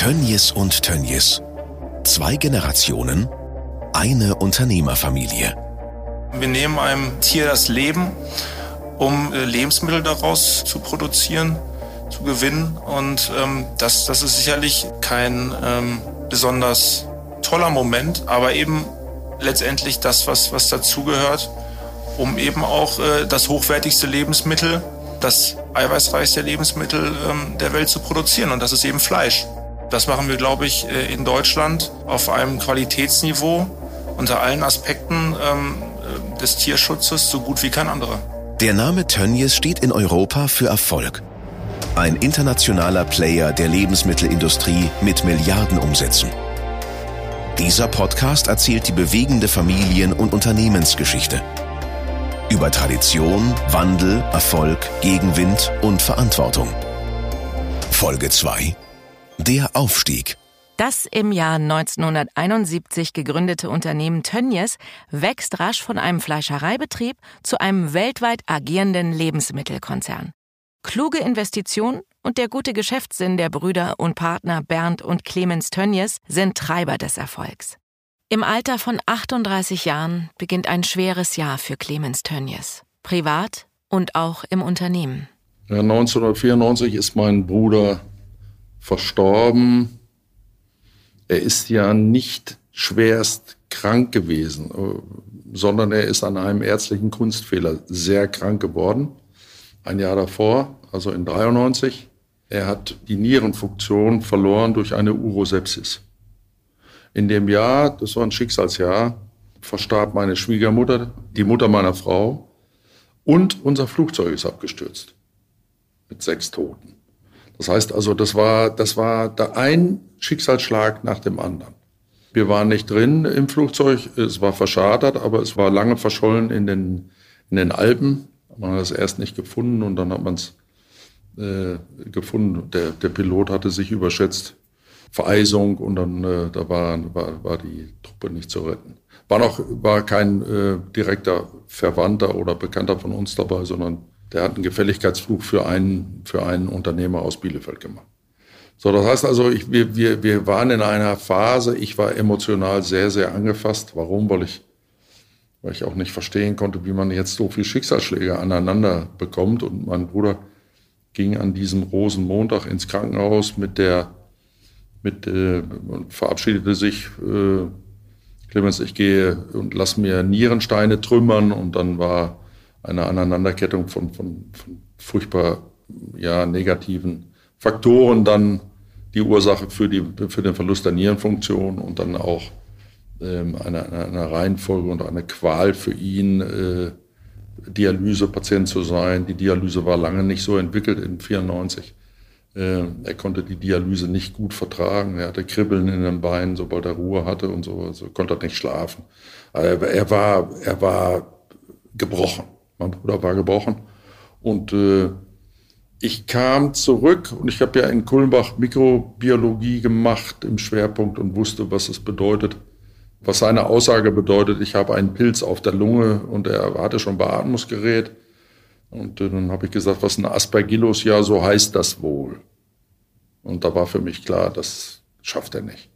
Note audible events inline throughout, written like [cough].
Tönnies und Tönnies. Zwei Generationen, eine Unternehmerfamilie. Wir nehmen einem Tier das Leben, um äh, Lebensmittel daraus zu produzieren, zu gewinnen. Und ähm, das, das ist sicherlich kein ähm, besonders toller Moment, aber eben letztendlich das, was, was dazugehört, um eben auch äh, das hochwertigste Lebensmittel, das eiweißreichste Lebensmittel ähm, der Welt zu produzieren. Und das ist eben Fleisch. Das machen wir, glaube ich, äh, in Deutschland auf einem Qualitätsniveau unter allen Aspekten ähm, äh, des Tierschutzes so gut wie kein anderer. Der Name Tönnies steht in Europa für Erfolg. Ein internationaler Player der Lebensmittelindustrie mit Milliardenumsätzen. Dieser Podcast erzählt die bewegende Familien- und Unternehmensgeschichte. Über Tradition, Wandel, Erfolg, Gegenwind und Verantwortung. Folge 2. Der Aufstieg. Das im Jahr 1971 gegründete Unternehmen Tönnies wächst rasch von einem Fleischereibetrieb zu einem weltweit agierenden Lebensmittelkonzern. Kluge Investition und der gute Geschäftssinn der Brüder und Partner Bernd und Clemens Tönnies sind Treiber des Erfolgs. Im Alter von 38 Jahren beginnt ein schweres Jahr für Clemens Tönnies, privat und auch im Unternehmen. Ja, 1994 ist mein Bruder verstorben. Er ist ja nicht schwerst krank gewesen, sondern er ist an einem ärztlichen Kunstfehler sehr krank geworden. Ein Jahr davor, also in 93. Er hat die Nierenfunktion verloren durch eine Urosepsis. In dem Jahr, das war ein Schicksalsjahr, verstarb meine Schwiegermutter, die Mutter meiner Frau und unser Flugzeug ist abgestürzt. Mit sechs Toten. Das heißt also, das war, das war da ein Schicksalsschlag nach dem anderen. Wir waren nicht drin im Flugzeug, es war verschadert, aber es war lange verschollen in den, in den Alpen. Man hat es erst nicht gefunden und dann hat man es äh, gefunden. Der, der Pilot hatte sich überschätzt, Vereisung und dann äh, da war, war, war die Truppe nicht zu retten. War noch war kein äh, direkter Verwandter oder Bekannter von uns dabei, sondern der hat einen Gefälligkeitsflug für einen für einen Unternehmer aus Bielefeld gemacht. So, das heißt also, ich, wir, wir, wir waren in einer Phase, ich war emotional sehr, sehr angefasst. Warum? Weil ich, weil ich auch nicht verstehen konnte, wie man jetzt so viel Schicksalsschläge aneinander bekommt. Und mein Bruder ging an diesem Rosenmontag ins Krankenhaus mit der, mit, äh, verabschiedete sich, äh, Clemens, ich gehe und lass mir Nierensteine trümmern und dann war eine Aneinanderkettung von, von, von furchtbar, ja, negativen Faktoren dann die Ursache für, die, für den Verlust der Nierenfunktion und dann auch ähm, eine, eine Reihenfolge und eine Qual für ihn, äh, Dialysepatient zu sein. Die Dialyse war lange nicht so entwickelt in 94. Äh, er konnte die Dialyse nicht gut vertragen. Er hatte Kribbeln in den Beinen, sobald er Ruhe hatte und so, also konnte er nicht schlafen. Aber er war, er war gebrochen. Mein Bruder war gebrochen. Und äh, ich kam zurück und ich habe ja in Kulmbach Mikrobiologie gemacht im Schwerpunkt und wusste, was es bedeutet, was seine Aussage bedeutet, ich habe einen Pilz auf der Lunge und er hatte schon Beatmungsgerät. Und dann habe ich gesagt, was ein Aspergillus, ja, so heißt das wohl. Und da war für mich klar, das schafft er nicht.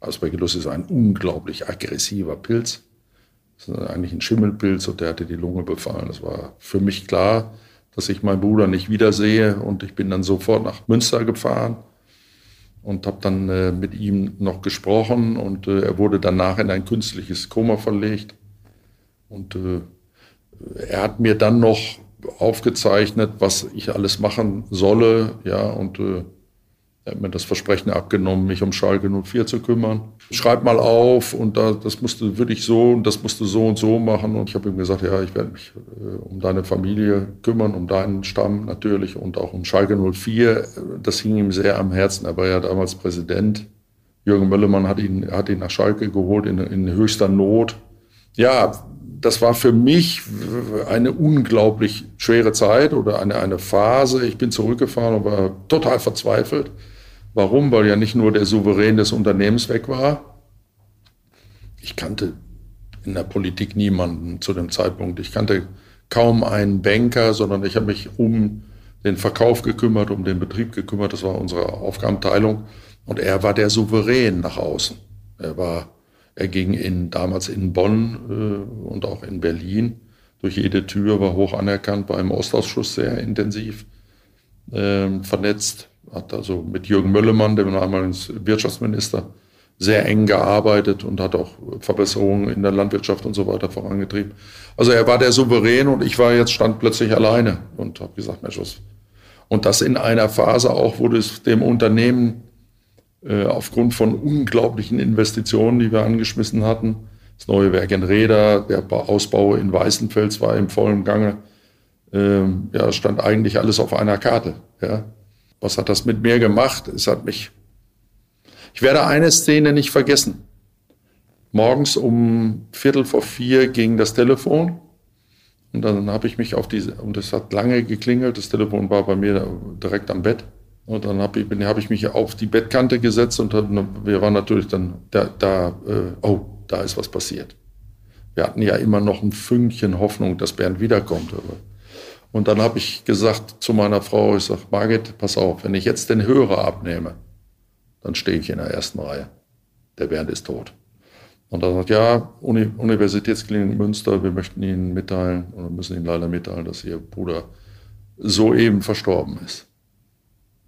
Aspergillus ist ein unglaublich aggressiver Pilz. Das ist eigentlich ein Schimmelpilz und der hatte die Lunge befallen. Das war für mich klar, dass ich meinen Bruder nicht wiedersehe und ich bin dann sofort nach Münster gefahren und habe dann äh, mit ihm noch gesprochen und äh, er wurde danach in ein künstliches Koma verlegt und äh, er hat mir dann noch aufgezeichnet, was ich alles machen solle, ja und äh, er hat mir das Versprechen abgenommen, mich um Schalke 04 zu kümmern. Schreib mal auf und da, das musst du wirklich so und das musst du so und so machen. Und ich habe ihm gesagt, ja, ich werde mich äh, um deine Familie kümmern, um deinen Stamm natürlich und auch um Schalke 04. Das hing ihm sehr am Herzen. Er war ja damals Präsident. Jürgen Möllemann hat ihn, hat ihn nach Schalke geholt in, in höchster Not. Ja, das war für mich eine unglaublich schwere Zeit oder eine, eine Phase. Ich bin zurückgefahren und war total verzweifelt. Warum? Weil ja nicht nur der Souverän des Unternehmens weg war. Ich kannte in der Politik niemanden zu dem Zeitpunkt. Ich kannte kaum einen Banker, sondern ich habe mich um den Verkauf gekümmert, um den Betrieb gekümmert. Das war unsere Aufgabenteilung. Und er war der Souverän nach außen. Er war, er ging in, damals in Bonn äh, und auch in Berlin durch jede Tür, war hoch anerkannt, war im Ostausschuss sehr intensiv äh, vernetzt, hat also mit Jürgen Möllemann, dem damaligen Wirtschaftsminister, sehr eng gearbeitet und hat auch Verbesserungen in der Landwirtschaft und so weiter vorangetrieben. Also er war der Souverän und ich war jetzt stand plötzlich alleine und habe gesagt, Mensch, was. Und das in einer Phase auch, wo es dem Unternehmen äh, aufgrund von unglaublichen Investitionen, die wir angeschmissen hatten, das neue Werk in Reda, der Ausbau in Weißenfels war im vollen Gange. Ähm, ja, stand eigentlich alles auf einer Karte. Ja. Was hat das mit mir gemacht? Es hat mich ich werde eine Szene nicht vergessen. Morgens um Viertel vor vier ging das Telefon und dann habe ich mich auf diese, und es hat lange geklingelt, das Telefon war bei mir direkt am Bett. Und dann habe ich, hab ich mich auf die Bettkante gesetzt und hab, wir waren natürlich dann da, da äh, oh, da ist was passiert. Wir hatten ja immer noch ein Fünkchen Hoffnung, dass Bernd wiederkommt. Und dann habe ich gesagt zu meiner Frau, ich sage, Margit, pass auf, wenn ich jetzt den Hörer abnehme, dann stehe ich in der ersten Reihe. Der Bernd ist tot. Und er sagt, ja, Uni Universitätsklinik Münster, wir möchten Ihnen mitteilen oder müssen Ihnen leider mitteilen, dass Ihr Bruder soeben verstorben ist.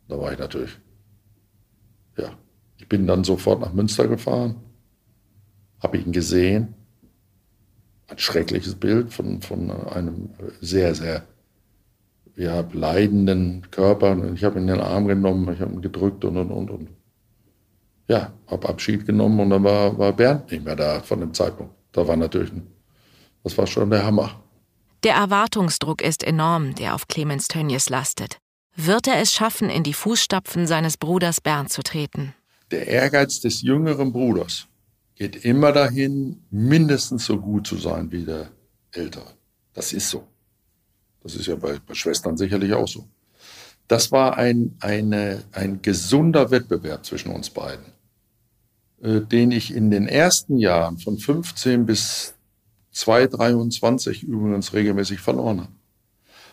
Da war ich natürlich, ja, ich bin dann sofort nach Münster gefahren, habe ihn gesehen, ein schreckliches Bild von, von einem sehr, sehr ja, leidenden Körper. Ich habe ihn in den Arm genommen, ich habe ihn gedrückt und, und, und, und ja, habe Abschied genommen und dann war, war Bernd nicht mehr da von dem Zeitpunkt. Da war natürlich, ein, das war schon der Hammer. Der Erwartungsdruck ist enorm, der auf Clemens Tönnies lastet. Wird er es schaffen, in die Fußstapfen seines Bruders Bernd zu treten? Der Ehrgeiz des jüngeren Bruders geht immer dahin, mindestens so gut zu sein wie der Ältere. Das ist so. Das ist ja bei, bei Schwestern sicherlich auch so. Das war ein, eine, ein gesunder Wettbewerb zwischen uns beiden. Äh, den ich in den ersten Jahren von 15 bis 223 übrigens regelmäßig verloren habe.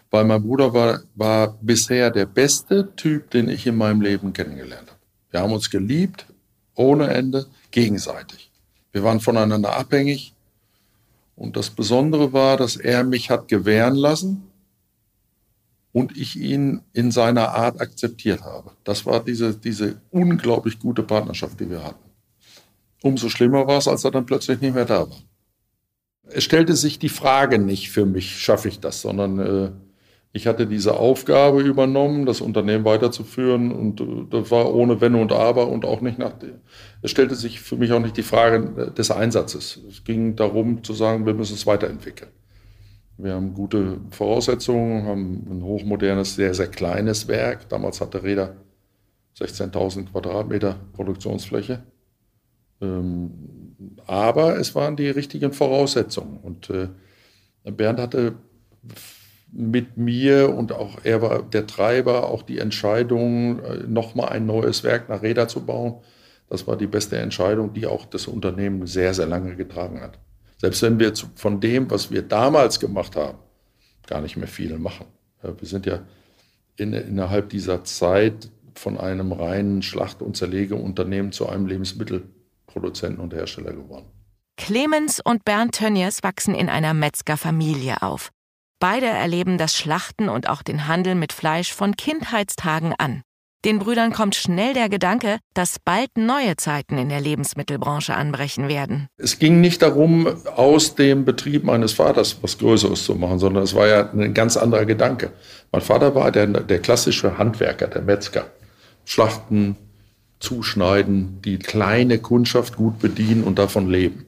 Weil mein Bruder war, war bisher der beste Typ, den ich in meinem Leben kennengelernt habe. Wir haben uns geliebt, ohne Ende, gegenseitig. Wir waren voneinander abhängig. Und das Besondere war, dass er mich hat gewähren lassen und ich ihn in seiner Art akzeptiert habe. Das war diese, diese unglaublich gute Partnerschaft, die wir hatten. Umso schlimmer war es, als er dann plötzlich nicht mehr da war. Es stellte sich die Frage nicht für mich, schaffe ich das, sondern äh, ich hatte diese Aufgabe übernommen, das Unternehmen weiterzuführen und äh, das war ohne Wenn und Aber und auch nicht nach. Es stellte sich für mich auch nicht die Frage des Einsatzes. Es ging darum zu sagen, wir müssen es weiterentwickeln. Wir haben gute Voraussetzungen, haben ein hochmodernes, sehr, sehr kleines Werk. Damals hatte Räder 16.000 Quadratmeter Produktionsfläche. Ähm, aber es waren die richtigen Voraussetzungen. Und äh, Bernd hatte mit mir und auch er war der Treiber auch die Entscheidung, äh, nochmal ein neues Werk nach Räder zu bauen. Das war die beste Entscheidung, die auch das Unternehmen sehr, sehr lange getragen hat. Selbst wenn wir von dem, was wir damals gemacht haben, gar nicht mehr viel machen. Wir sind ja in, innerhalb dieser Zeit von einem reinen Schlacht- und Zerlegeunternehmen zu einem Lebensmittel Produzenten und Hersteller geworden. Clemens und Bernd Tönnies wachsen in einer Metzgerfamilie auf. Beide erleben das Schlachten und auch den Handel mit Fleisch von Kindheitstagen an. Den Brüdern kommt schnell der Gedanke, dass bald neue Zeiten in der Lebensmittelbranche anbrechen werden. Es ging nicht darum, aus dem Betrieb meines Vaters was Größeres zu machen, sondern es war ja ein ganz anderer Gedanke. Mein Vater war der, der klassische Handwerker, der Metzger. Schlachten, zuschneiden, die kleine Kundschaft gut bedienen und davon leben.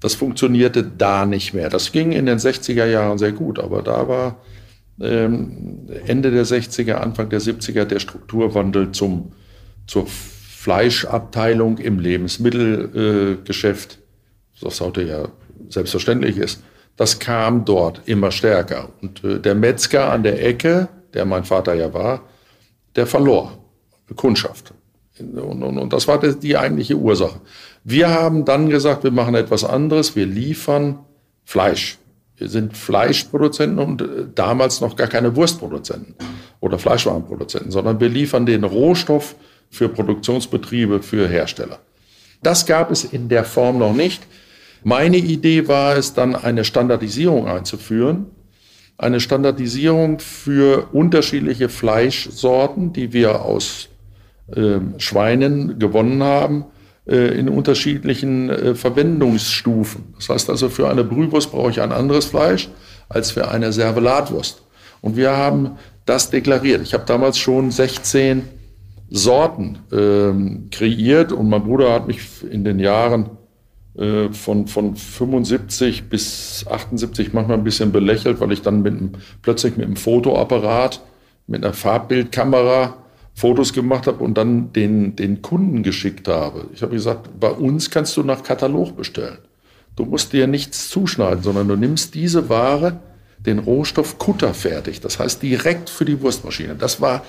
Das funktionierte da nicht mehr. Das ging in den 60er Jahren sehr gut, aber da war Ende der 60er, Anfang der 70er der Strukturwandel zum, zur Fleischabteilung im Lebensmittelgeschäft, äh, was heute ja selbstverständlich ist. Das kam dort immer stärker. Und äh, der Metzger an der Ecke, der mein Vater ja war, der verlor Kundschaft. Und, und, und das war die eigentliche Ursache. Wir haben dann gesagt, wir machen etwas anderes. Wir liefern Fleisch. Wir sind Fleischproduzenten und äh, damals noch gar keine Wurstproduzenten oder Fleischwarenproduzenten, sondern wir liefern den Rohstoff für Produktionsbetriebe, für Hersteller. Das gab es in der Form noch nicht. Meine Idee war es dann, eine Standardisierung einzuführen. Eine Standardisierung für unterschiedliche Fleischsorten, die wir aus äh, Schweinen gewonnen haben, in unterschiedlichen äh, Verwendungsstufen. Das heißt also, für eine Brühwurst brauche ich ein anderes Fleisch als für eine Servelatwurst. Und wir haben das deklariert. Ich habe damals schon 16 Sorten ähm, kreiert und mein Bruder hat mich in den Jahren äh, von, von 75 bis 78 manchmal ein bisschen belächelt, weil ich dann mit einem, plötzlich mit einem Fotoapparat, mit einer Farbbildkamera Fotos gemacht habe und dann den, den Kunden geschickt habe. Ich habe gesagt, bei uns kannst du nach Katalog bestellen. Du musst dir nichts zuschneiden, sondern du nimmst diese Ware, den Rohstoff Kutter fertig. Das heißt direkt für die Wurstmaschine. Das war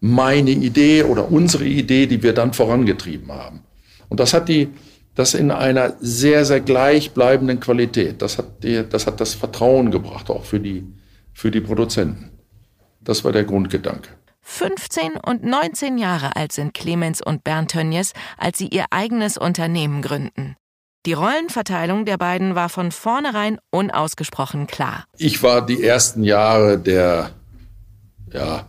meine Idee oder unsere Idee, die wir dann vorangetrieben haben. Und das hat die, das in einer sehr, sehr gleichbleibenden Qualität. Das hat, die, das hat das Vertrauen gebracht, auch für die, für die Produzenten. Das war der Grundgedanke. 15 und 19 Jahre alt sind Clemens und Bernd Tönjes, als sie ihr eigenes Unternehmen gründen. Die Rollenverteilung der beiden war von vornherein unausgesprochen klar. Ich war die ersten Jahre der, ja,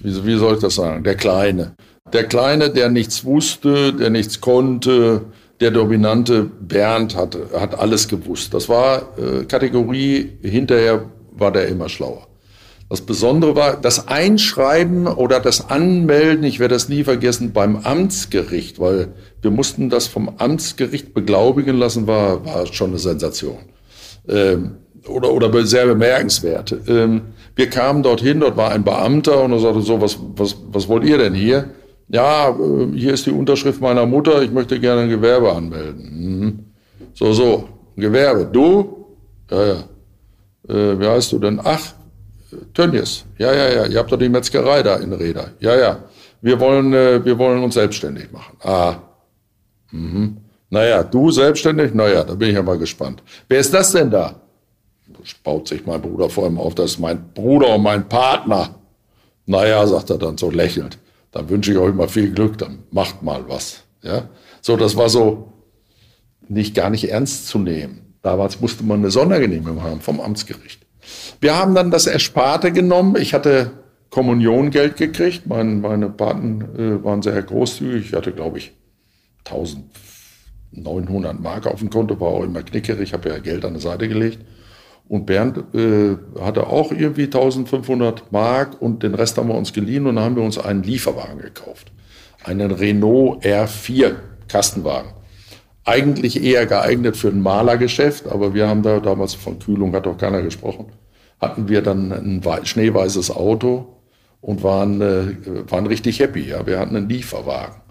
wie, wie soll ich das sagen, der Kleine. Der Kleine, der nichts wusste, der nichts konnte, der dominante Bernd hat, hat alles gewusst. Das war äh, Kategorie, hinterher war der immer schlauer. Das Besondere war das Einschreiben oder das Anmelden, ich werde das nie vergessen, beim Amtsgericht, weil wir mussten das vom Amtsgericht beglaubigen lassen, war, war schon eine Sensation. Ähm, oder, oder sehr bemerkenswert. Ähm, wir kamen dorthin, dort war ein Beamter und er sagte so, was, was, was wollt ihr denn hier? Ja, äh, hier ist die Unterschrift meiner Mutter, ich möchte gerne ein Gewerbe anmelden. Mhm. So, so, Gewerbe. Du? Ja, ja. Äh, wie heißt du denn? Ach, Tönnies. Ja, ja, ja. Ihr habt doch die Metzgerei da in Reda. Ja, ja. Wir wollen, äh, wir wollen uns selbstständig machen. Ah. Mhm. Naja, du selbstständig? Naja, da bin ich ja mal gespannt. Wer ist das denn da? Das baut sich mein Bruder vor ihm auf. Das ist mein Bruder und mein Partner. Naja, sagt er dann so lächelnd. Dann wünsche ich euch mal viel Glück. Dann macht mal was. Ja. So, das war so nicht gar nicht ernst zu nehmen. Damals musste man eine Sondergenehmigung haben vom Amtsgericht. Wir haben dann das Ersparte genommen. Ich hatte Kommuniongeld gekriegt. Mein, meine Paten äh, waren sehr großzügig. Ich hatte, glaube ich, 1900 Mark auf dem Konto, war auch immer knickerig. Ich habe ja Geld an der Seite gelegt. Und Bernd äh, hatte auch irgendwie 1500 Mark und den Rest haben wir uns geliehen und dann haben wir uns einen Lieferwagen gekauft. Einen Renault R4 Kastenwagen eigentlich eher geeignet für ein Malergeschäft, aber wir haben da damals von Kühlung hat doch keiner gesprochen. Hatten wir dann ein schneeweißes Auto und waren, äh, waren richtig happy. Ja, wir hatten einen Lieferwagen.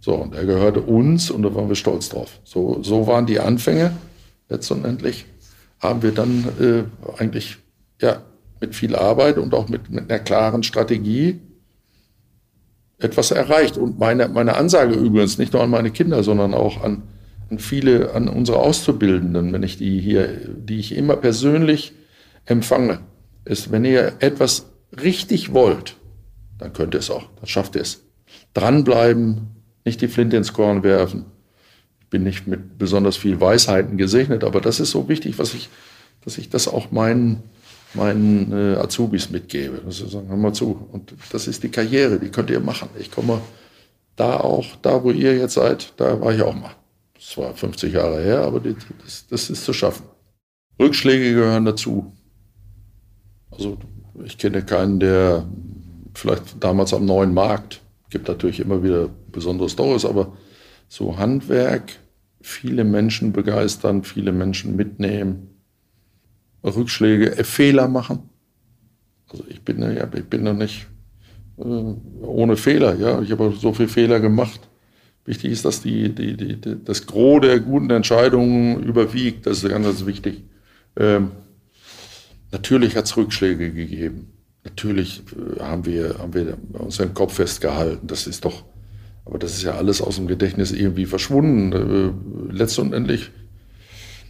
So, und der gehörte uns und da waren wir stolz drauf. So, so waren die Anfänge. Letztendlich haben wir dann äh, eigentlich ja, mit viel Arbeit und auch mit, mit einer klaren Strategie etwas erreicht. Und meine, meine Ansage übrigens nicht nur an meine Kinder, sondern auch an, an viele, an unsere Auszubildenden, wenn ich die hier, die ich immer persönlich empfange, ist, wenn ihr etwas richtig wollt, dann könnt ihr es auch, dann schafft ihr es. Dranbleiben, nicht die Flinte ins Korn werfen. Ich bin nicht mit besonders viel Weisheiten gesegnet, aber das ist so wichtig, was ich, dass ich das auch meinen, meinen äh, Azubis mitgebe. Sie sagen, hör mal zu. Und das ist die Karriere, die könnt ihr machen. Ich komme da auch, da wo ihr jetzt seid, da war ich auch mal. Das war 50 Jahre her, aber die, das, das ist zu schaffen. Rückschläge gehören dazu. Also ich kenne keinen, der vielleicht damals am neuen Markt, gibt natürlich immer wieder besondere Stories, aber so Handwerk, viele Menschen begeistern, viele Menschen mitnehmen, Rückschläge, äh, Fehler machen. Also ich bin ja, ich bin noch nicht äh, ohne Fehler, ja. Ich habe so viele Fehler gemacht. Wichtig ist, dass die, die, die, das Gros der guten Entscheidungen überwiegt. Das ist ganz, ganz wichtig. Ähm, natürlich hat es Rückschläge gegeben. Natürlich äh, haben wir, haben wir unseren Kopf festgehalten. Das ist doch, aber das ist ja alles aus dem Gedächtnis irgendwie verschwunden. Äh, letztendlich,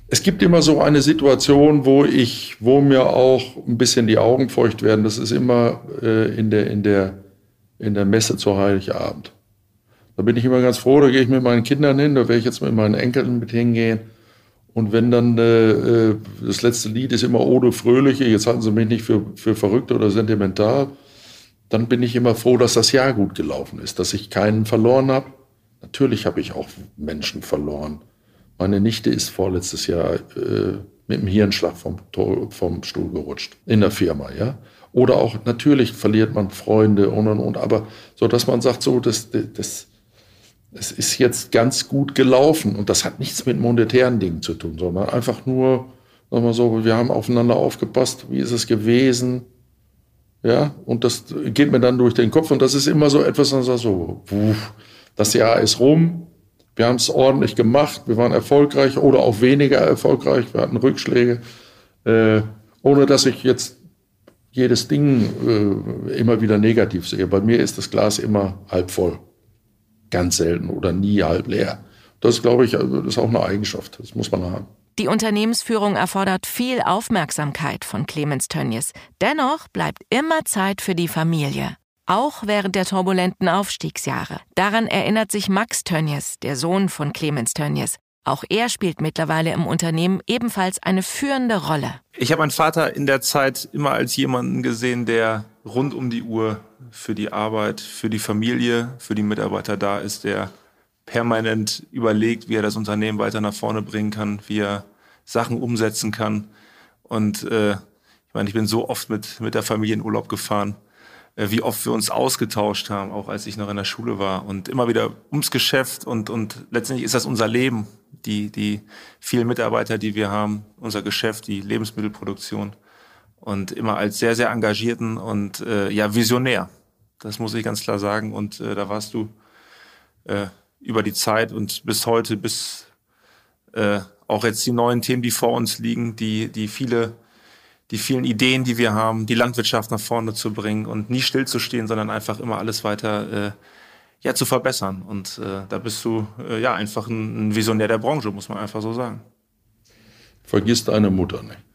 es gibt immer so eine Situation, wo ich, wo mir auch ein bisschen die Augen feucht werden. Das ist immer äh, in der, in der, in der Messe zu Heiligabend. Da bin ich immer ganz froh, da gehe ich mit meinen Kindern hin, da werde ich jetzt mit meinen Enkeln mit hingehen. Und wenn dann äh, äh das letzte Lied ist immer Ode Fröhliche, jetzt halten sie mich nicht für, für verrückt oder sentimental, dann bin ich immer froh, dass das Jahr gut gelaufen ist, dass ich keinen verloren habe. Natürlich habe ich auch Menschen verloren. Meine Nichte ist vorletztes Jahr äh, mit dem Hirnschlag vom, vom Stuhl gerutscht in der Firma, ja. Oder auch natürlich verliert man Freunde und und und, aber so, dass man sagt, so, das, das, es ist jetzt ganz gut gelaufen und das hat nichts mit monetären Dingen zu tun, sondern einfach nur, sagen wir so, wir haben aufeinander aufgepasst, wie ist es gewesen, ja, und das geht mir dann durch den Kopf und das ist immer so etwas, dann so, wuff, das Jahr ist rum, wir haben es ordentlich gemacht, wir waren erfolgreich oder auch weniger erfolgreich, wir hatten Rückschläge, äh, ohne dass ich jetzt jedes Ding äh, immer wieder negativ sehe. Bei mir ist das Glas immer halb voll ganz selten oder nie halb leer. Das glaube ich, also, das ist auch eine Eigenschaft. Das muss man haben. Die Unternehmensführung erfordert viel Aufmerksamkeit von Clemens Tönnies. Dennoch bleibt immer Zeit für die Familie. Auch während der turbulenten Aufstiegsjahre. Daran erinnert sich Max Tönnies, der Sohn von Clemens Tönnies. Auch er spielt mittlerweile im Unternehmen ebenfalls eine führende Rolle. Ich habe meinen Vater in der Zeit immer als jemanden gesehen, der rund um die Uhr für die Arbeit, für die Familie, für die Mitarbeiter da ist, der permanent überlegt, wie er das Unternehmen weiter nach vorne bringen kann, wie er Sachen umsetzen kann. Und äh, ich meine, ich bin so oft mit, mit der Familie in Urlaub gefahren, äh, wie oft wir uns ausgetauscht haben, auch als ich noch in der Schule war. Und immer wieder ums Geschäft und, und letztendlich ist das unser Leben, die, die vielen Mitarbeiter, die wir haben, unser Geschäft, die Lebensmittelproduktion. Und immer als sehr, sehr engagierten und äh, ja, visionär. Das muss ich ganz klar sagen. Und äh, da warst du äh, über die Zeit und bis heute, bis äh, auch jetzt die neuen Themen, die vor uns liegen, die, die viele, die vielen Ideen, die wir haben, die Landwirtschaft nach vorne zu bringen und nie stillzustehen, sondern einfach immer alles weiter äh, ja, zu verbessern. Und äh, da bist du äh, ja einfach ein, Visionär der Branche, muss man einfach so sagen. Vergiss deine Mutter nicht.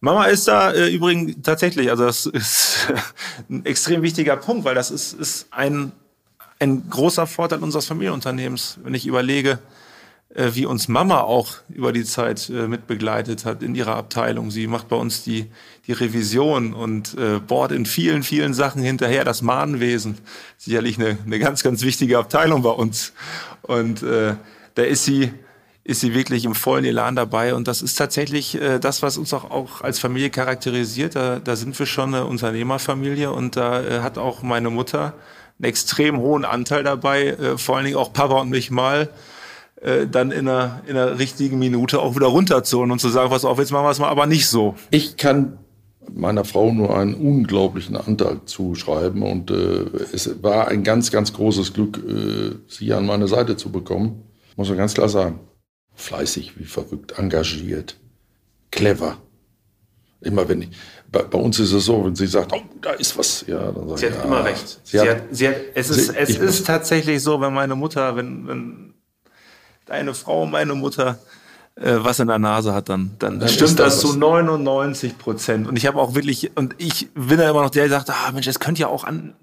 Mama ist da äh, übrigens tatsächlich, also das ist [laughs] ein extrem wichtiger Punkt, weil das ist, ist ein, ein großer Vorteil unseres Familienunternehmens, wenn ich überlege, äh, wie uns Mama auch über die Zeit äh, mitbegleitet hat in ihrer Abteilung. Sie macht bei uns die, die Revision und äh, bohrt in vielen, vielen Sachen hinterher. Das Mahnwesen, sicherlich eine, eine ganz, ganz wichtige Abteilung bei uns. Und äh, da ist sie ist sie wirklich im vollen Elan dabei. Und das ist tatsächlich äh, das, was uns auch, auch als Familie charakterisiert. Da, da sind wir schon eine Unternehmerfamilie und da äh, hat auch meine Mutter einen extrem hohen Anteil dabei, äh, vor allen Dingen auch Papa und mich mal äh, dann in einer, in einer richtigen Minute auch wieder runterzuholen und zu sagen, was auf, jetzt machen wir es mal, aber nicht so. Ich kann meiner Frau nur einen unglaublichen Anteil zuschreiben und äh, es war ein ganz, ganz großes Glück, äh, sie an meine Seite zu bekommen, muss man ganz klar sagen fleißig, wie verrückt, engagiert, clever. Immer wenn ich, bei, bei, uns ist es so, wenn sie sagt, oh, da ist was, ja, dann sage Sie hat ja, immer recht. Sie, sie, hat, sie hat, es ist, sie, es ist tatsächlich so, wenn meine Mutter, wenn, wenn deine Frau, meine Mutter, äh, was in der Nase hat, dann, dann, dann stimmt das zu 99 Prozent. Und ich habe auch wirklich, und ich bin da immer noch der, der sagt, ah Mensch, es könnte ja auch an,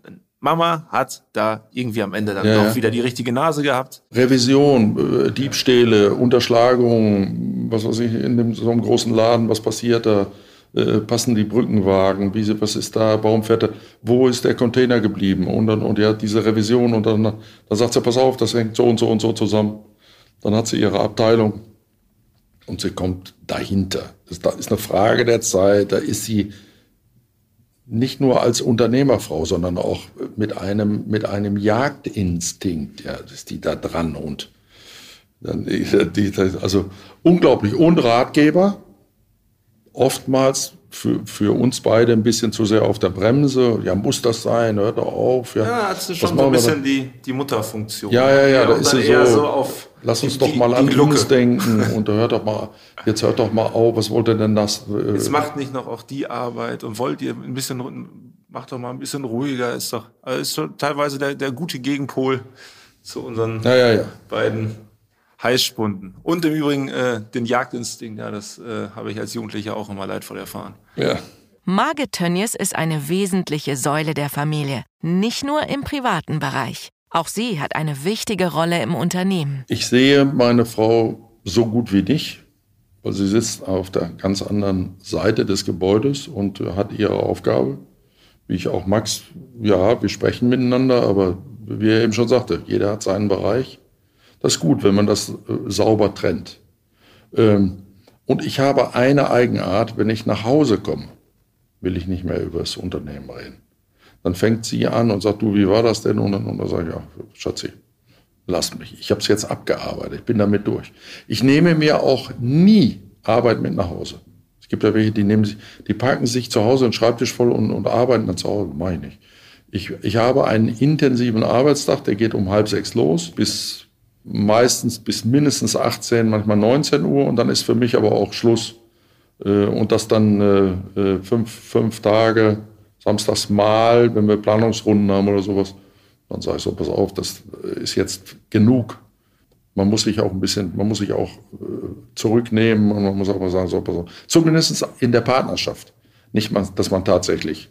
Mama hat da irgendwie am Ende dann ja, doch wieder die richtige Nase gehabt. Revision, äh, Diebstähle, Unterschlagung, was weiß ich, in dem, so einem großen Laden, was passiert da? Äh, passen die Brückenwagen? Wie, was ist da? Warum fährt er? Wo ist der Container geblieben? Und dann, und ja, diese Revision und dann, dann sagt sie, pass auf, das hängt so und so und so zusammen. Dann hat sie ihre Abteilung und sie kommt dahinter. Das ist eine Frage der Zeit, da ist sie nicht nur als Unternehmerfrau, sondern auch mit einem, mit einem Jagdinstinkt, ja, ist die da dran und dann, die, also unglaublich. Und Ratgeber, oftmals für, für uns beide ein bisschen zu sehr auf der Bremse. Ja, muss das sein? Hört doch auf. Ja, ja hast du schon so ein bisschen die, die Mutterfunktion. Ja, ja, ja, ja da ist sie so, so auf lass uns die, doch mal an uns denken und hört doch mal, jetzt hört doch mal auf, was wollt ihr denn das? Äh, jetzt macht nicht noch auch die Arbeit und wollt ihr ein bisschen, macht doch mal ein bisschen ruhiger, ist doch, also ist doch teilweise der, der gute Gegenpol zu unseren ja, ja, ja. beiden Heißspunden. Und im Übrigen äh, den Jagdinstinkt, ja, das äh, habe ich als Jugendlicher auch immer leidvoll erfahren. Ja. Margit Tönnies ist eine wesentliche Säule der Familie, nicht nur im privaten Bereich. Auch sie hat eine wichtige Rolle im Unternehmen. Ich sehe meine Frau so gut wie nicht, weil sie sitzt auf der ganz anderen Seite des Gebäudes und hat ihre Aufgabe. Wie ich auch Max, ja, wir sprechen miteinander, aber wie er eben schon sagte, jeder hat seinen Bereich. Das ist gut, wenn man das äh, sauber trennt. Ähm, und ich habe eine Eigenart, wenn ich nach Hause komme, will ich nicht mehr über das Unternehmen reden. Dann fängt sie an und sagt, du, wie war das denn? Und dann, und dann sage ich, ja, Schatzi, lass mich. Ich habe es jetzt abgearbeitet, ich bin damit durch. Ich nehme mir auch nie Arbeit mit nach Hause. Es gibt ja welche, die nehmen sich, die packen sich zu Hause einen Schreibtisch voll und, und arbeiten dann zu Hause. Mach ich nicht. Ich, ich habe einen intensiven Arbeitstag, der geht um halb sechs los, bis meistens bis mindestens 18, manchmal 19 Uhr und dann ist für mich aber auch Schluss. Äh, und das dann äh, äh, fünf, fünf Tage, samstags mal, wenn wir Planungsrunden haben oder sowas, dann sage ich so, pass auf, das ist jetzt genug. Man muss sich auch ein bisschen, man muss sich auch zurücknehmen und man muss auch mal sagen, so, pass auf. Zumindest in der Partnerschaft. Nicht, dass man tatsächlich,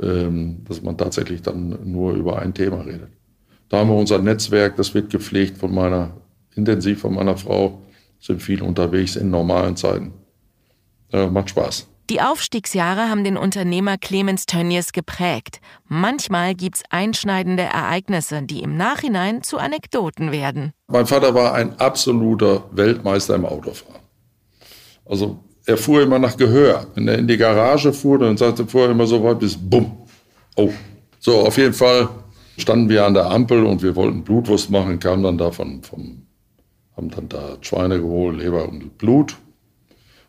ähm, dass man tatsächlich dann nur über ein Thema redet. Da haben wir unser Netzwerk, das wird gepflegt von meiner, intensiv von meiner Frau, sind viel unterwegs in normalen Zeiten. Äh, macht Spaß. Die Aufstiegsjahre haben den Unternehmer Clemens Tönnies geprägt. Manchmal gibt es einschneidende Ereignisse, die im Nachhinein zu Anekdoten werden. Mein Vater war ein absoluter Weltmeister im Autofahren. Also er fuhr immer nach Gehör. Wenn er in die Garage fuhr, dann sagte er vorher immer so weit bis bumm. Oh. So, auf jeden Fall standen wir an der Ampel und wir wollten Blutwurst machen, kamen dann da von, vom, haben dann da Schweine geholt, Leber und Blut.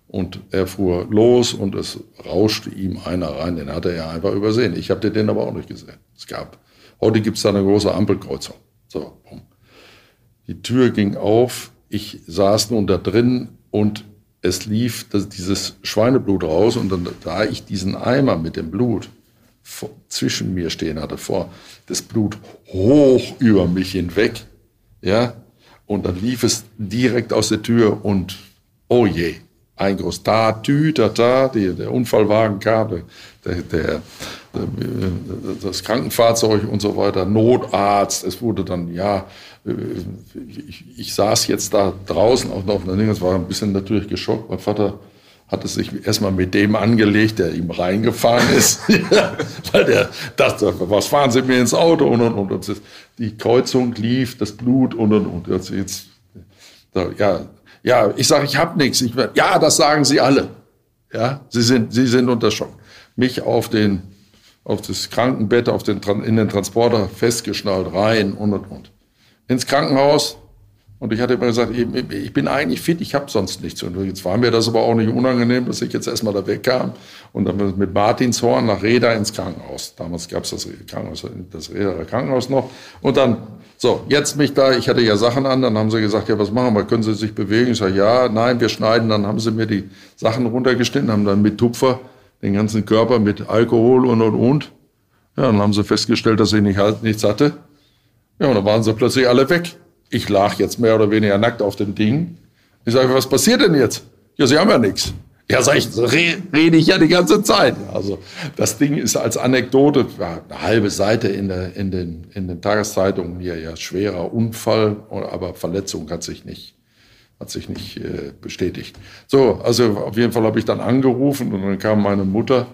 Und er fuhr los und es rauschte ihm einer rein, den hatte er einfach übersehen. Ich habe den aber auch nicht gesehen. Es gab, heute gibt es da eine große Ampelkreuzung. So, bumm. Die Tür ging auf, ich saß nun da drin und es lief das, dieses Schweineblut raus und dann, da ich diesen Eimer mit dem Blut zwischen mir stehen hatte, vor das Blut hoch über mich hinweg, ja, und dann lief es direkt aus der Tür und oh je, ein groß da, tü, da, da, die, der Unfallwagen kam, der, der, das Krankenfahrzeug und so weiter, Notarzt. Es wurde dann, ja, ich, ich saß jetzt da draußen auch noch, das war ein bisschen natürlich geschockt. Mein Vater hatte sich erstmal mit dem angelegt, der ihm reingefahren ist, [laughs] [laughs] weil der dachte, was fahren Sie mir ins Auto und und und. und die Kreuzung lief, das Blut und und und. Jetzt, jetzt ja, ja, ich sage, ich habe nichts. Ich, ja, das sagen Sie alle. Ja, Sie sind, Sie sind unter Schock. Mich auf den, auf das Krankenbett, auf den, in den Transporter festgeschnallt, rein und und und. Ins Krankenhaus. Und ich hatte immer gesagt, ich, bin eigentlich fit, ich habe sonst nichts. Und jetzt war mir das aber auch nicht unangenehm, dass ich jetzt erstmal da wegkam und dann mit Martinshorn nach Reda ins Krankenhaus. Damals gab es das Krankenhaus, das Reda Krankenhaus noch. Und dann so, jetzt mich da, ich hatte ja Sachen an, dann haben sie gesagt, ja, was machen wir, können Sie sich bewegen? Ich sage, ja, nein, wir schneiden. Dann haben sie mir die Sachen runtergeschnitten, haben dann mit Tupfer den ganzen Körper mit Alkohol und und und. Ja, dann haben sie festgestellt, dass ich nicht, halt, nichts hatte. Ja, und dann waren sie plötzlich alle weg. Ich lag jetzt mehr oder weniger nackt auf dem Ding. Ich sage, was passiert denn jetzt? Ja, sie haben ja nichts. Ja, sag ich, rede ich ja die ganze Zeit. Also das Ding ist als Anekdote, ja, eine halbe Seite in, der, in, den, in den Tageszeitungen hier, ja, schwerer Unfall, aber Verletzung hat sich nicht, hat sich nicht äh, bestätigt. So, also auf jeden Fall habe ich dann angerufen und dann kam meine Mutter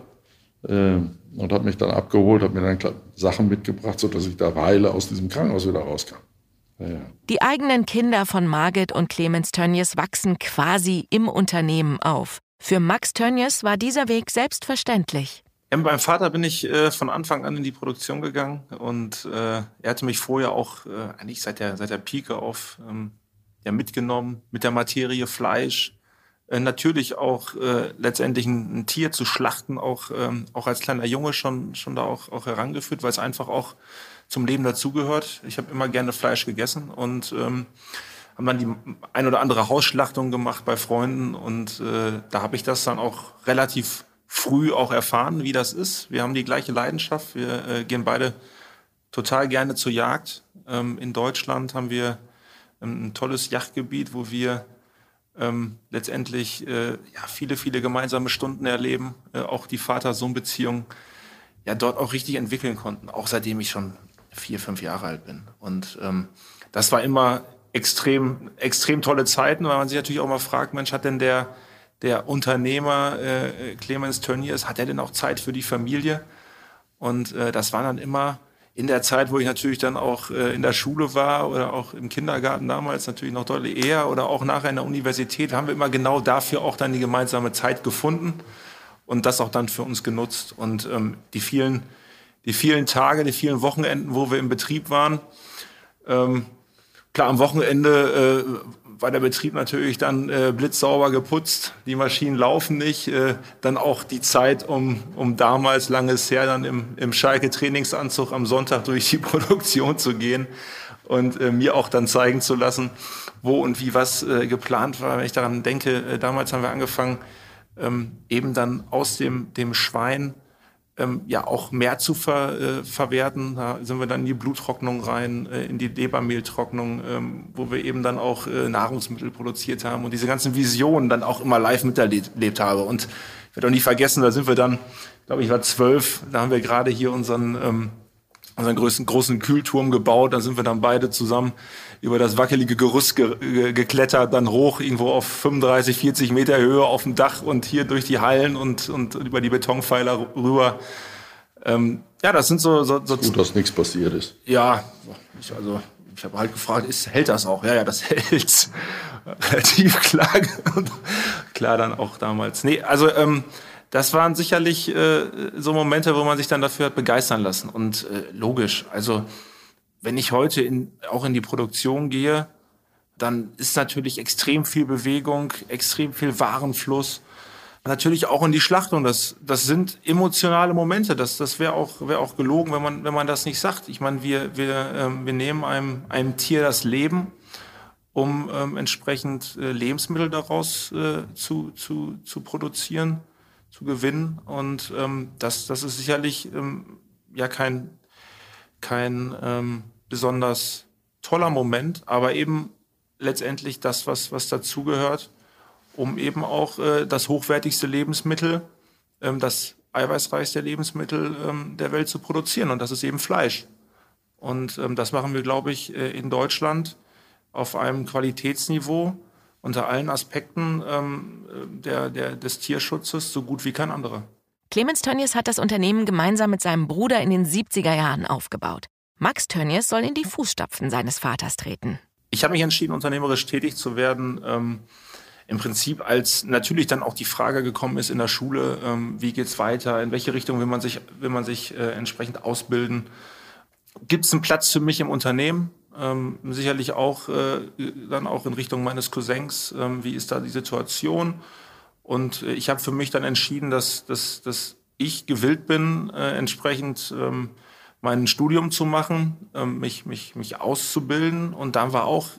äh, und hat mich dann abgeholt, hat mir dann Sachen mitgebracht, sodass ich da Weile aus diesem Krankenhaus wieder rauskam. Die eigenen Kinder von Margit und Clemens Tönnies wachsen quasi im Unternehmen auf. Für Max Tönnies war dieser Weg selbstverständlich. Ja, mit meinem Vater bin ich äh, von Anfang an in die Produktion gegangen und äh, er hatte mich vorher auch äh, eigentlich seit der, seit der Pike auf ähm, ja, mitgenommen mit der Materie Fleisch. Äh, natürlich auch äh, letztendlich ein, ein, Tier zu schlachten, auch, ähm, auch als kleiner Junge schon, schon da auch, auch herangeführt, weil es einfach auch zum Leben dazugehört. Ich habe immer gerne Fleisch gegessen und ähm, haben dann die ein oder andere Hausschlachtung gemacht bei Freunden und äh, da habe ich das dann auch relativ früh auch erfahren, wie das ist. Wir haben die gleiche Leidenschaft, wir äh, gehen beide total gerne zur Jagd. Ähm, in Deutschland haben wir ähm, ein tolles Jagdgebiet, wo wir ähm, letztendlich äh, ja, viele, viele gemeinsame Stunden erleben, äh, auch die Vater-Sohn-Beziehung ja dort auch richtig entwickeln konnten, auch seitdem ich schon vier, fünf Jahre alt bin. Und ähm, das war immer extrem, extrem tolle Zeiten, weil man sich natürlich auch mal fragt, Mensch, hat denn der, der Unternehmer äh, Clemens Tönnies, hat er denn auch Zeit für die Familie? Und äh, das war dann immer in der Zeit, wo ich natürlich dann auch äh, in der Schule war oder auch im Kindergarten damals natürlich noch deutlich eher oder auch nachher in der Universität, haben wir immer genau dafür auch dann die gemeinsame Zeit gefunden und das auch dann für uns genutzt. Und ähm, die vielen, die vielen Tage, die vielen Wochenenden, wo wir im Betrieb waren, ähm, klar, am Wochenende äh, war der Betrieb natürlich dann äh, blitzsauber geputzt, die Maschinen laufen nicht, äh, dann auch die Zeit, um, um damals langes her dann im, im Schalke-Trainingsanzug am Sonntag durch die [laughs] Produktion zu gehen und äh, mir auch dann zeigen zu lassen, wo und wie was äh, geplant war. Wenn ich daran denke, äh, damals haben wir angefangen, ähm, eben dann aus dem, dem Schwein ähm, ja auch mehr zu ver, äh, verwerten. Da sind wir dann in die Bluttrocknung rein, äh, in die Lebermehltrocknung, ähm, wo wir eben dann auch äh, Nahrungsmittel produziert haben und diese ganzen Visionen dann auch immer live miterlebt habe. Und ich werde auch nie vergessen, da sind wir dann, glaube ich, war zwölf, da haben wir gerade hier unseren ähm, unseren größten großen Kühlturm gebaut. Da sind wir dann beide zusammen über das wackelige Gerüst ge ge geklettert, dann hoch irgendwo auf 35, 40 Meter Höhe auf dem Dach und hier durch die Hallen und, und über die Betonpfeiler rüber. Ähm, ja, das sind so... so, so Gut, dass nichts passiert ist. Ja, ich, also ich habe halt gefragt, ist, hält das auch? Ja, ja, das [laughs] hält relativ klar. [laughs] klar dann auch damals. Nee, also... Ähm, das waren sicherlich äh, so Momente, wo man sich dann dafür hat begeistern lassen. Und äh, logisch, also wenn ich heute in, auch in die Produktion gehe, dann ist natürlich extrem viel Bewegung, extrem viel Warenfluss. Natürlich auch in die Schlachtung. Das, das sind emotionale Momente. Das, das wäre auch, wär auch gelogen, wenn man, wenn man das nicht sagt. Ich meine, wir, wir, ähm, wir nehmen einem, einem Tier das Leben, um ähm, entsprechend äh, Lebensmittel daraus äh, zu, zu, zu produzieren zu gewinnen. Und ähm, das, das ist sicherlich ähm, ja kein, kein ähm, besonders toller Moment, aber eben letztendlich das, was, was dazugehört, um eben auch äh, das hochwertigste Lebensmittel, ähm, das eiweißreichste Lebensmittel ähm, der Welt zu produzieren. Und das ist eben Fleisch. Und ähm, das machen wir, glaube ich, äh, in Deutschland auf einem Qualitätsniveau, unter allen Aspekten ähm, der, der, des Tierschutzes so gut wie kein anderer. Clemens Tönnies hat das Unternehmen gemeinsam mit seinem Bruder in den 70er Jahren aufgebaut. Max Tönnies soll in die Fußstapfen seines Vaters treten. Ich habe mich entschieden, unternehmerisch tätig zu werden. Ähm, Im Prinzip, als natürlich dann auch die Frage gekommen ist in der Schule, ähm, wie geht's weiter, in welche Richtung will man sich, will man sich äh, entsprechend ausbilden. Gibt es einen Platz für mich im Unternehmen? Ähm, sicherlich auch äh, dann auch in Richtung meines Cousins, ähm, wie ist da die Situation? Und äh, ich habe für mich dann entschieden, dass, dass, dass ich gewillt bin, äh, entsprechend ähm, mein Studium zu machen, ähm, mich, mich, mich auszubilden. Und dann war auch,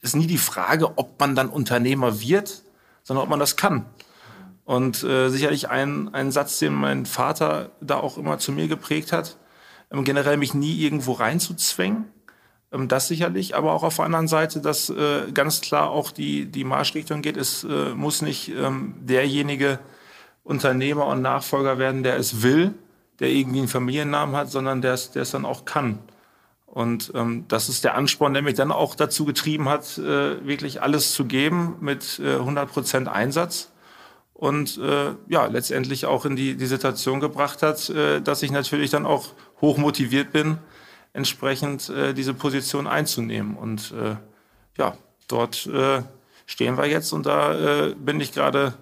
ist nie die Frage, ob man dann Unternehmer wird, sondern ob man das kann. Und äh, sicherlich ein, ein Satz, den mein Vater da auch immer zu mir geprägt hat, ähm, generell mich nie irgendwo reinzuzwängen, das sicherlich, aber auch auf der anderen Seite, dass äh, ganz klar auch die, die Marschrichtung geht. Es äh, muss nicht ähm, derjenige Unternehmer und Nachfolger werden, der es will, der irgendwie einen Familiennamen hat, sondern der es, der es dann auch kann. Und ähm, das ist der Ansporn, der mich dann auch dazu getrieben hat, äh, wirklich alles zu geben mit äh, 100 Prozent Einsatz. Und äh, ja, letztendlich auch in die, die Situation gebracht hat, äh, dass ich natürlich dann auch hoch motiviert bin, entsprechend äh, diese Position einzunehmen. Und äh, ja, dort äh, stehen wir jetzt und da äh, bin ich gerade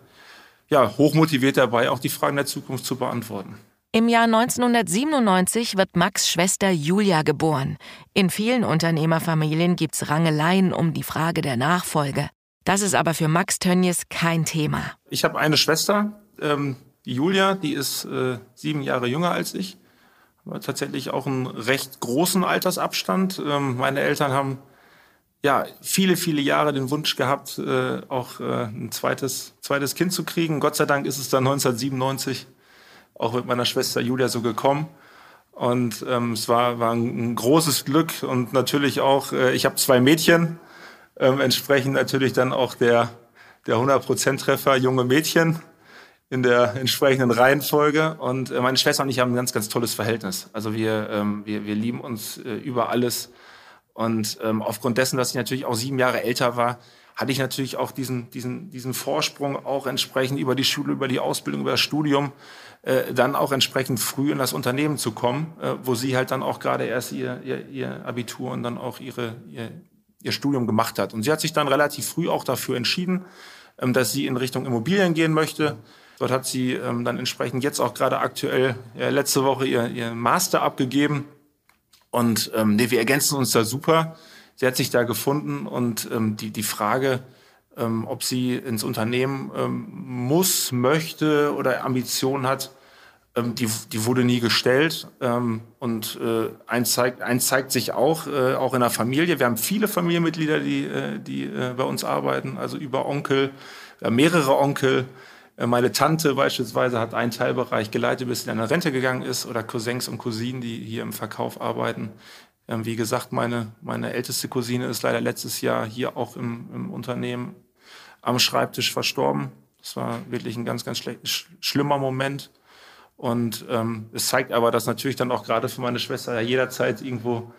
ja, hochmotiviert dabei, auch die Fragen der Zukunft zu beantworten. Im Jahr 1997 wird Max Schwester Julia geboren. In vielen Unternehmerfamilien gibt's Rangeleien um die Frage der Nachfolge. Das ist aber für Max Tönnies kein Thema. Ich habe eine Schwester, ähm, die Julia, die ist äh, sieben Jahre jünger als ich tatsächlich auch einen recht großen Altersabstand. Ähm, meine Eltern haben ja viele, viele Jahre den Wunsch gehabt, äh, auch äh, ein zweites, zweites Kind zu kriegen. Gott sei Dank ist es dann 1997 auch mit meiner Schwester Julia so gekommen. Und ähm, es war, war ein großes Glück und natürlich auch, äh, ich habe zwei Mädchen, ähm, entsprechend natürlich dann auch der, der 100%-Treffer junge Mädchen in der entsprechenden Reihenfolge. Und äh, meine Schwester und ich haben ein ganz, ganz tolles Verhältnis. Also wir, ähm, wir, wir lieben uns äh, über alles. Und ähm, aufgrund dessen, dass ich natürlich auch sieben Jahre älter war, hatte ich natürlich auch diesen, diesen, diesen Vorsprung auch entsprechend über die Schule, über die Ausbildung, über das Studium, äh, dann auch entsprechend früh in das Unternehmen zu kommen, äh, wo sie halt dann auch gerade erst ihr, ihr, ihr Abitur und dann auch ihre, ihr, ihr Studium gemacht hat. Und sie hat sich dann relativ früh auch dafür entschieden, ähm, dass sie in Richtung Immobilien gehen möchte. Dort hat sie ähm, dann entsprechend jetzt auch gerade aktuell ja, letzte Woche ihr, ihr Master abgegeben. Und ähm, nee, wir ergänzen uns da super sie hat sich da gefunden und ähm, die, die Frage, ähm, ob sie ins Unternehmen ähm, muss, möchte oder Ambitionen hat, ähm, die, die wurde nie gestellt. Ähm, und äh, eins, zeigt, eins zeigt sich auch, äh, auch in der Familie. Wir haben viele Familienmitglieder, die, äh, die äh, bei uns arbeiten, also über Onkel, haben mehrere Onkel. Äh, meine Tante beispielsweise hat einen Teilbereich geleitet, bis sie in eine Rente gegangen ist, oder Cousins und Cousinen, die hier im Verkauf arbeiten. Ähm, wie gesagt, meine, meine älteste Cousine ist leider letztes Jahr hier auch im, im Unternehmen am Schreibtisch verstorben. Das war wirklich ein ganz, ganz sch schlimmer Moment. Und ähm, es zeigt aber, dass natürlich dann auch gerade für meine Schwester jederzeit irgendwo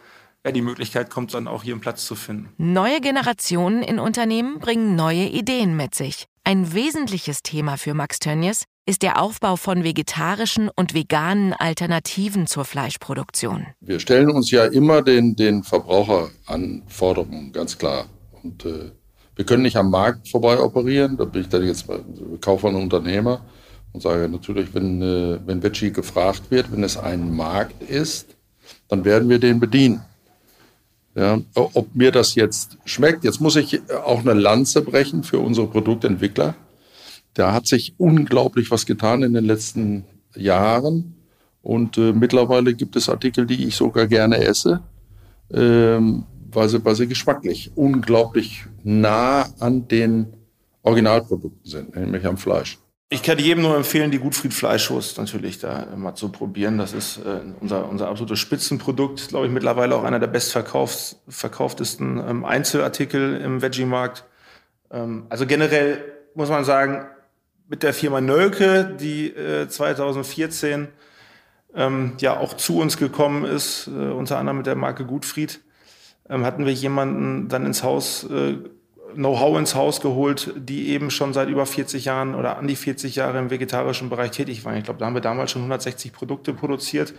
ja, die Möglichkeit kommt, dann auch hier einen Platz zu finden. Neue Generationen in Unternehmen bringen neue Ideen mit sich. Ein wesentliches Thema für Max Tönnies ist der Aufbau von vegetarischen und veganen Alternativen zur Fleischproduktion. Wir stellen uns ja immer den, den Verbraucheranforderungen, ganz klar. Und äh, wir können nicht am Markt vorbei operieren. Da bin ich dann jetzt Kaufer und Unternehmer und sage natürlich, wenn, äh, wenn Veggie gefragt wird, wenn es ein Markt ist, dann werden wir den bedienen. Ja, ob mir das jetzt schmeckt, jetzt muss ich auch eine Lanze brechen für unsere Produktentwickler. Da hat sich unglaublich was getan in den letzten Jahren. Und äh, mittlerweile gibt es Artikel, die ich sogar gerne esse, ähm, weil, sie, weil sie geschmacklich unglaublich nah an den Originalprodukten sind, nämlich am Fleisch. Ich kann jedem nur empfehlen, die Gutfried Fleischwurst natürlich da mal zu probieren. Das ist äh, unser, unser absolutes Spitzenprodukt, glaube ich, mittlerweile auch einer der bestverkauftesten ähm, Einzelartikel im Veggie-Markt. Ähm, also generell muss man sagen, mit der Firma Nölke, die äh, 2014 ähm, ja auch zu uns gekommen ist, äh, unter anderem mit der Marke Gutfried, ähm, hatten wir jemanden dann ins Haus äh, Know-how ins Haus geholt, die eben schon seit über 40 Jahren oder an die 40 Jahre im vegetarischen Bereich tätig waren. Ich glaube, da haben wir damals schon 160 Produkte produziert.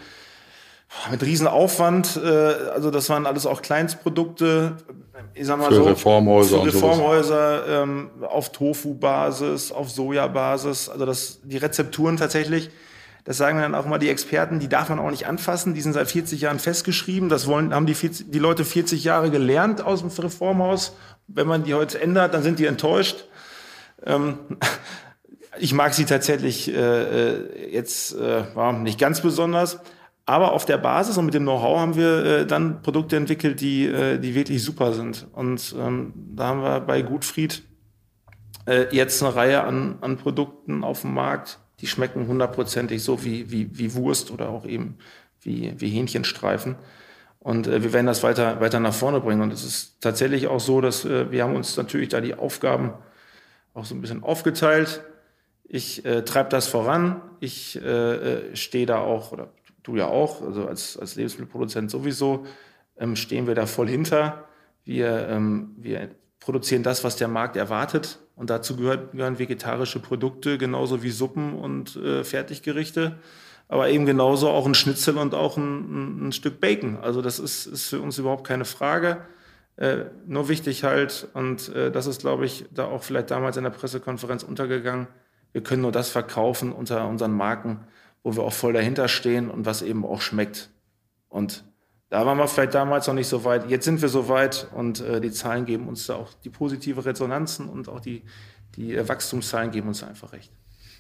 Mit Riesenaufwand, äh, also das waren alles auch Kleinstprodukte, ich sag mal für so. Reformhäuser. Für Reformhäuser ähm, auf Tofu-Basis, auf Soja-Basis, also das, die Rezepturen tatsächlich, das sagen dann auch immer die Experten, die darf man auch nicht anfassen, die sind seit 40 Jahren festgeschrieben, das wollen, haben die, 40, die Leute 40 Jahre gelernt aus dem Reformhaus wenn man die heute ändert, dann sind die enttäuscht. Ähm, [laughs] ich mag sie tatsächlich äh, äh jetzt äh, nicht ganz besonders. Aber auf der Basis und mit dem Know-how haben wir äh, dann Produkte entwickelt, die, äh, die wirklich super sind. Und ähm, da haben wir bei Gutfried äh, jetzt eine Reihe an, an Produkten auf dem Markt, die schmecken hundertprozentig so wie, wie, wie Wurst oder auch eben wie, wie Hähnchenstreifen. Und äh, wir werden das weiter, weiter nach vorne bringen. Und es ist tatsächlich auch so, dass äh, wir haben uns natürlich da die Aufgaben auch so ein bisschen aufgeteilt. Ich äh, treibe das voran. Ich äh, äh, stehe da auch, oder du ja auch, also als, als Lebensmittelproduzent sowieso, ähm, stehen wir da voll hinter. Wir, ähm, wir produzieren das, was der Markt erwartet. Und dazu gehört, gehören vegetarische Produkte, genauso wie Suppen und äh, Fertiggerichte aber eben genauso auch ein Schnitzel und auch ein, ein Stück Bacon. Also das ist, ist für uns überhaupt keine Frage. Äh, nur wichtig halt, und äh, das ist, glaube ich, da auch vielleicht damals in der Pressekonferenz untergegangen, wir können nur das verkaufen unter unseren Marken, wo wir auch voll dahinter stehen und was eben auch schmeckt. Und da waren wir vielleicht damals noch nicht so weit. Jetzt sind wir so weit und äh, die Zahlen geben uns da auch die positive Resonanzen und auch die, die äh, Wachstumszahlen geben uns einfach recht.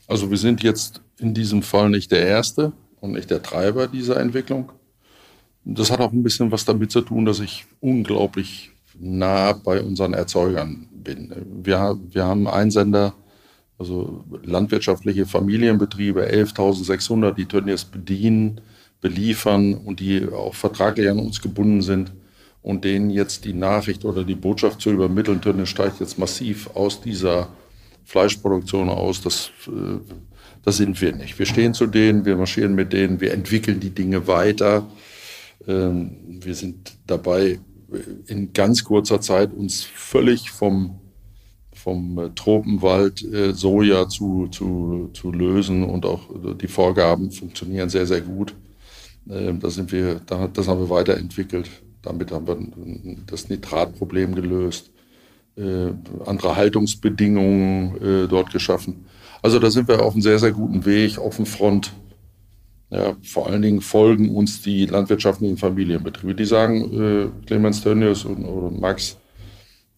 Also wir sind jetzt in diesem Fall nicht der Erste und nicht der Treiber dieser Entwicklung. Das hat auch ein bisschen was damit zu tun, dass ich unglaublich nah bei unseren Erzeugern bin. Wir, wir haben Einsender, also landwirtschaftliche Familienbetriebe, 11.600, die Tönnies bedienen, beliefern und die auch vertraglich an uns gebunden sind und denen jetzt die Nachricht oder die Botschaft zu übermitteln, Tönnies steigt jetzt massiv aus dieser Fleischproduktion aus. Das äh, Das sind wir nicht. Wir stehen zu denen, wir marschieren mit denen, wir entwickeln die Dinge weiter. Ähm, wir sind dabei, in ganz kurzer Zeit uns völlig vom, vom äh, Tropenwald äh, Soja zu, zu, zu lösen und auch die Vorgaben funktionieren sehr, sehr gut. Ähm, da sind wir, das haben wir weiterentwickelt. Damit haben wir das Nitratproblem gelöst, äh, andere Haltungsbedingungen dort geschaffen. Also da sind wir auf einem sehr, sehr guten Weg, dem Front. Ja, vor allen Dingen folgen uns die landwirtschaftlichen Familienbetriebe. Die sagen, äh, Clemens Tönnies und, oder Max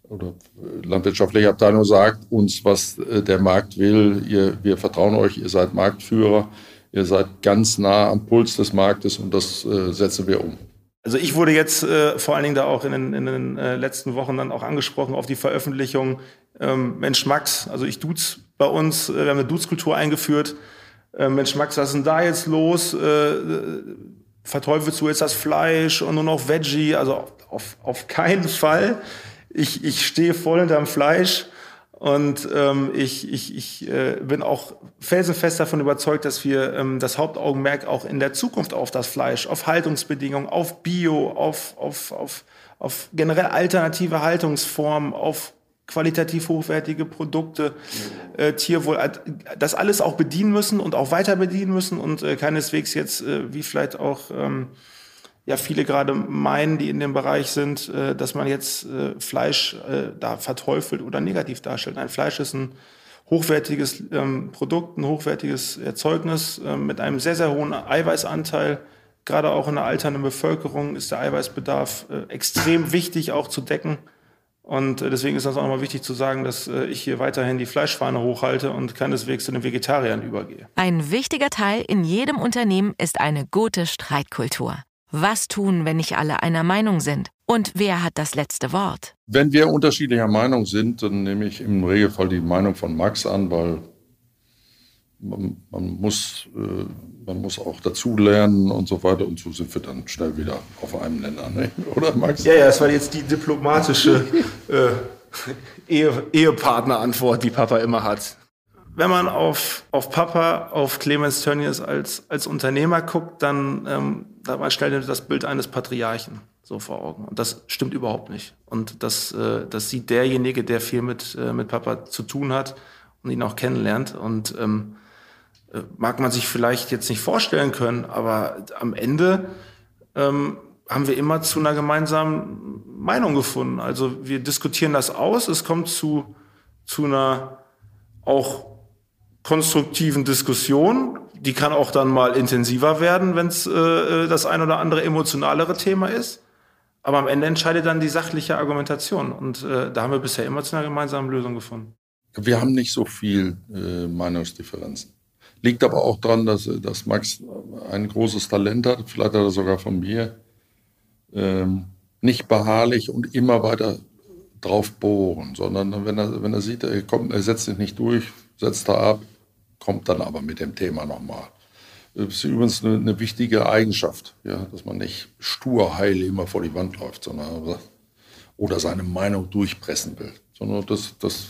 oder äh, landwirtschaftliche Abteilung sagt uns, was äh, der Markt will. Ihr, wir vertrauen euch, ihr seid Marktführer, ihr seid ganz nah am Puls des Marktes und das äh, setzen wir um. Also ich wurde jetzt äh, vor allen Dingen da auch in den, in den äh, letzten Wochen dann auch angesprochen auf die Veröffentlichung ähm, Mensch Max, also ich duze bei uns, äh, wir haben eine Dutzkultur eingeführt. Äh, Mensch Max, was ist denn da jetzt los? Äh, äh, verteufelst du jetzt das Fleisch und nur noch Veggie? Also auf, auf keinen Fall. Ich, ich stehe voll hinterm Fleisch und ähm, ich, ich, ich äh, bin auch felsenfest davon überzeugt, dass wir ähm, das Hauptaugenmerk auch in der Zukunft auf das Fleisch, auf Haltungsbedingungen, auf Bio, auf, auf, auf, auf generell alternative Haltungsformen, auf qualitativ hochwertige Produkte, äh, Tierwohl, äh, das alles auch bedienen müssen und auch weiter bedienen müssen und äh, keineswegs jetzt, äh, wie vielleicht auch ähm, ja viele gerade meinen, die in dem Bereich sind, äh, dass man jetzt äh, Fleisch äh, da verteufelt oder negativ darstellt. Nein, Fleisch ist ein hochwertiges ähm, Produkt, ein hochwertiges Erzeugnis äh, mit einem sehr, sehr hohen Eiweißanteil. Gerade auch in der alternden Bevölkerung ist der Eiweißbedarf extrem wichtig auch zu decken. Und deswegen ist das auch nochmal wichtig zu sagen, dass ich hier weiterhin die Fleischfahne hochhalte und keineswegs zu den Vegetariern übergehe. Ein wichtiger Teil in jedem Unternehmen ist eine gute Streitkultur. Was tun, wenn nicht alle einer Meinung sind? Und wer hat das letzte Wort? Wenn wir unterschiedlicher Meinung sind, dann nehme ich im Regelfall die Meinung von Max an, weil man, man muss, äh, man muss auch dazulernen und so weiter. Und so sind wir dann schnell wieder auf einem Nenner, ne? [laughs] oder Max? Ja, ja, das war jetzt die diplomatische äh, [laughs] Ehe, Ehepartner-Antwort, die Papa immer hat. Wenn man auf, auf Papa, auf Clemens Tönnies als, als Unternehmer guckt, dann ähm, da stellt das Bild eines Patriarchen so vor Augen. Und das stimmt überhaupt nicht. Und das, äh, das sieht derjenige, der viel mit, äh, mit Papa zu tun hat und ihn auch kennenlernt. Und ähm, äh, mag man sich vielleicht jetzt nicht vorstellen können, aber am Ende ähm, haben wir immer zu einer gemeinsamen Meinung gefunden. Also wir diskutieren das aus, es kommt zu, zu einer auch konstruktiven Diskussion. Die kann auch dann mal intensiver werden, wenn es äh, das ein oder andere emotionalere Thema ist. Aber am Ende entscheidet dann die sachliche Argumentation. Und äh, da haben wir bisher immer zu einer gemeinsamen Lösung gefunden. Wir haben nicht so viel äh, Meinungsdifferenzen. Liegt aber auch daran, dass, dass Max ein großes Talent hat, vielleicht hat er sogar von mir, ähm, nicht beharrlich und immer weiter drauf bohren, sondern wenn er, wenn er sieht, er, kommt, er setzt sich nicht durch, setzt er ab, kommt dann aber mit dem Thema nochmal. Das ist übrigens eine, eine, wichtige Eigenschaft, ja, dass man nicht stur heil immer vor die Wand läuft, sondern oder seine Meinung durchpressen will, sondern das, das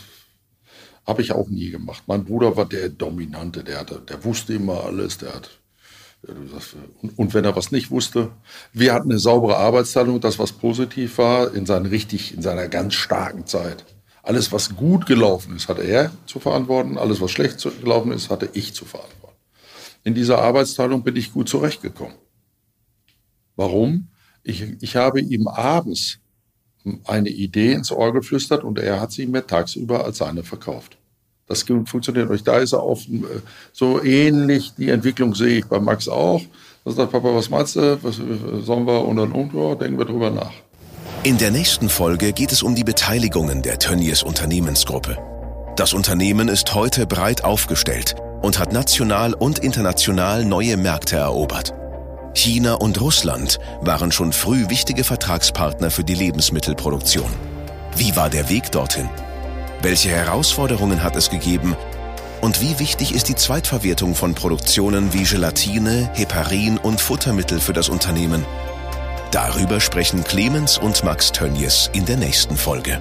habe ich auch nie gemacht. Mein Bruder war der Dominante, der, hatte, der wusste immer alles, der hat und wenn er was nicht wusste, wir hatten eine saubere Arbeitsteilung, das was positiv war, in seiner richtig, in seiner ganz starken Zeit. Alles, was gut gelaufen ist, hatte er zu verantworten. Alles, was schlecht gelaufen ist, hatte ich zu verantworten. In dieser Arbeitsteilung bin ich gut zurechtgekommen. Warum? Ich, ich habe ihm abends eine Idee ins Ohr geflüstert und er hat sie mir tagsüber als seine verkauft. Das funktioniert euch. Da ist er auf äh, so ähnlich. Die Entwicklung sehe ich bei Max auch. Da sagt Papa, was meinst du? Was sollen wir? Und dann, und, denken wir drüber nach. In der nächsten Folge geht es um die Beteiligungen der Tönnies Unternehmensgruppe. Das Unternehmen ist heute breit aufgestellt und hat national und international neue Märkte erobert. China und Russland waren schon früh wichtige Vertragspartner für die Lebensmittelproduktion. Wie war der Weg dorthin? Welche Herausforderungen hat es gegeben? Und wie wichtig ist die Zweitverwertung von Produktionen wie Gelatine, Heparin und Futtermittel für das Unternehmen? Darüber sprechen Clemens und Max Tönnies in der nächsten Folge.